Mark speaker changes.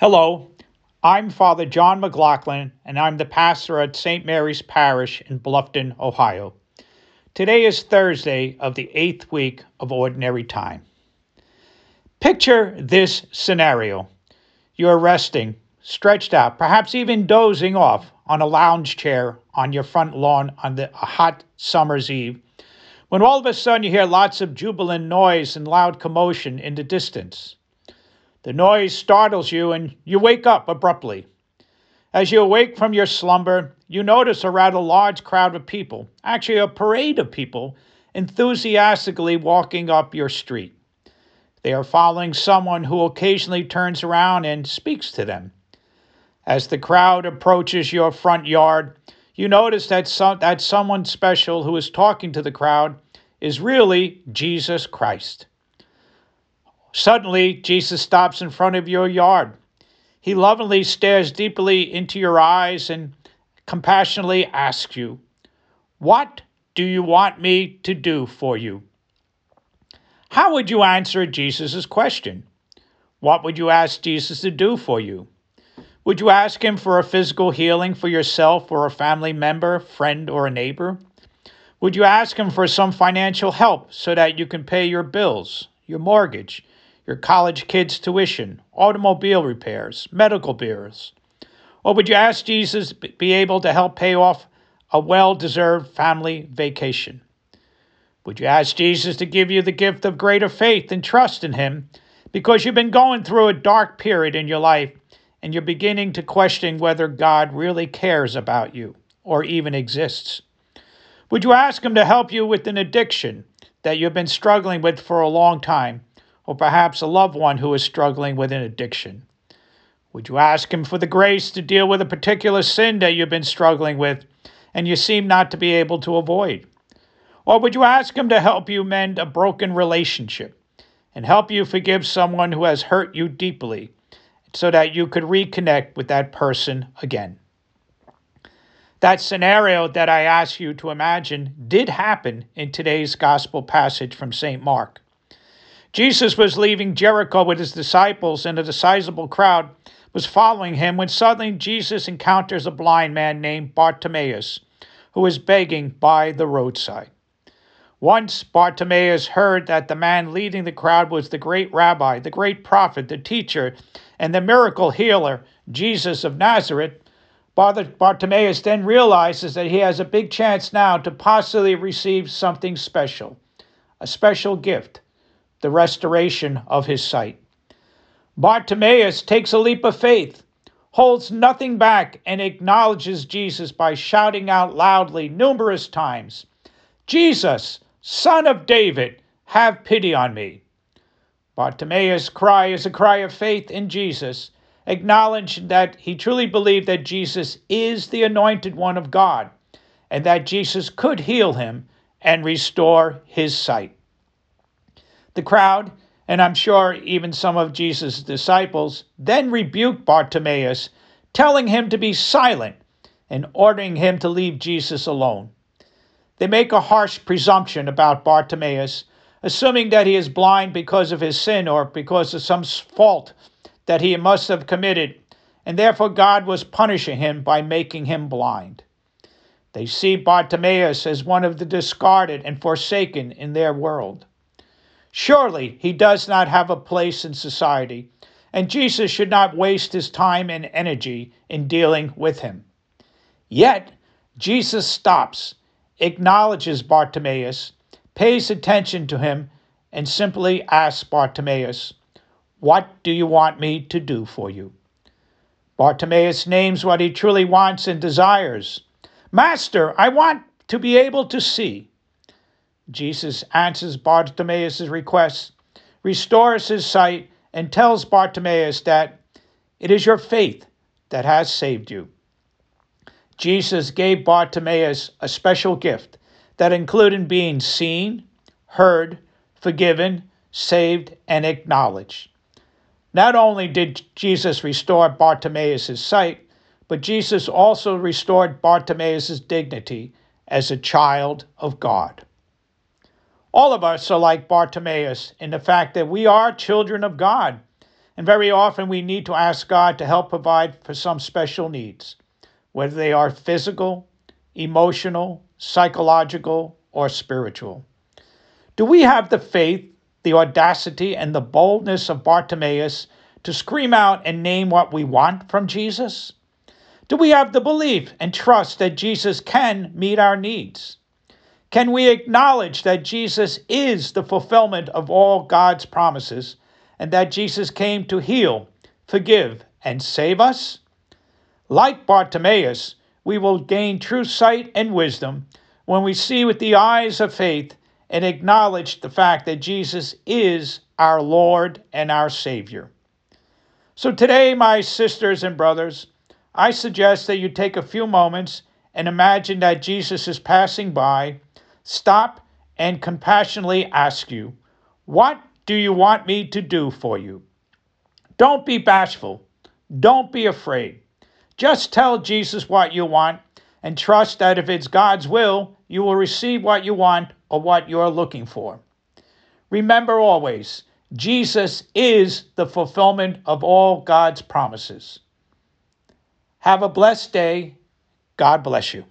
Speaker 1: Hello, I'm Father John McLaughlin, and I'm the pastor at St. Mary's Parish in Bluffton, Ohio. Today is Thursday of the eighth week of Ordinary Time. Picture this scenario you're resting, stretched out, perhaps even dozing off on a lounge chair on your front lawn on the, a hot summer's eve, when all of a sudden you hear lots of jubilant noise and loud commotion in the distance. The noise startles you and you wake up abruptly. As you awake from your slumber, you notice a rather large crowd of people, actually, a parade of people, enthusiastically walking up your street. They are following someone who occasionally turns around and speaks to them. As the crowd approaches your front yard, you notice that, that someone special who is talking to the crowd is really Jesus Christ. Suddenly, Jesus stops in front of your yard. He lovingly stares deeply into your eyes and compassionately asks you, What do you want me to do for you? How would you answer Jesus' question? What would you ask Jesus to do for you? Would you ask him for a physical healing for yourself or a family member, friend, or a neighbor? Would you ask him for some financial help so that you can pay your bills, your mortgage, your college kids' tuition, automobile repairs, medical bills? Or would you ask Jesus be able to help pay off a well deserved family vacation? Would you ask Jesus to give you the gift of greater faith and trust in Him because you've been going through a dark period in your life and you're beginning to question whether God really cares about you or even exists? Would you ask Him to help you with an addiction that you've been struggling with for a long time or perhaps a loved one who is struggling with an addiction? Would you ask Him for the grace to deal with a particular sin that you've been struggling with and you seem not to be able to avoid? Or would you ask Him to help you mend a broken relationship and help you forgive someone who has hurt you deeply so that you could reconnect with that person again? That scenario that I asked you to imagine did happen in today's gospel passage from St. Mark. Jesus was leaving Jericho with his disciples, and a sizable crowd was following him when suddenly Jesus encounters a blind man named Bartimaeus, who is begging by the roadside. Once Bartimaeus heard that the man leading the crowd was the great rabbi, the great prophet, the teacher, and the miracle healer, Jesus of Nazareth. Bartimaeus then realizes that he has a big chance now to possibly receive something special, a special gift the restoration of his sight. Bartimaeus takes a leap of faith, holds nothing back, and acknowledges Jesus by shouting out loudly numerous times Jesus, Son of David, have pity on me. Bartimaeus' cry is a cry of faith in Jesus, acknowledging that he truly believed that Jesus is the anointed one of God and that Jesus could heal him and restore his sight. The crowd, and I'm sure even some of Jesus' disciples, then rebuked Bartimaeus, telling him to be silent and ordering him to leave Jesus alone. They make a harsh presumption about Bartimaeus, assuming that he is blind because of his sin or because of some fault that he must have committed, and therefore God was punishing him by making him blind. They see Bartimaeus as one of the discarded and forsaken in their world. Surely he does not have a place in society, and Jesus should not waste his time and energy in dealing with him. Yet, Jesus stops, acknowledges Bartimaeus, pays attention to him, and simply asks Bartimaeus, What do you want me to do for you? Bartimaeus names what he truly wants and desires. Master, I want to be able to see. Jesus answers Bartimaeus' request, restores his sight, and tells Bartimaeus that it is your faith that has saved you. Jesus gave Bartimaeus a special gift that included being seen, heard, forgiven, saved, and acknowledged. Not only did Jesus restore Bartimaeus' sight, but Jesus also restored Bartimaeus' dignity as a child of God. All of us are like Bartimaeus in the fact that we are children of God. And very often we need to ask God to help provide for some special needs, whether they are physical, emotional, psychological, or spiritual. Do we have the faith, the audacity, and the boldness of Bartimaeus to scream out and name what we want from Jesus? Do we have the belief and trust that Jesus can meet our needs? Can we acknowledge that Jesus is the fulfillment of all God's promises and that Jesus came to heal, forgive, and save us? Like Bartimaeus, we will gain true sight and wisdom when we see with the eyes of faith and acknowledge the fact that Jesus is our Lord and our Savior. So today, my sisters and brothers, I suggest that you take a few moments and imagine that Jesus is passing by stop and compassionately ask you, What do you want me to do for you? Don't be bashful. Don't be afraid. Just tell Jesus what you want and trust that if it's God's will, you will receive what you want or what you're looking for. Remember always, Jesus is the fulfillment of all God's promises. Have a blessed day. God bless you.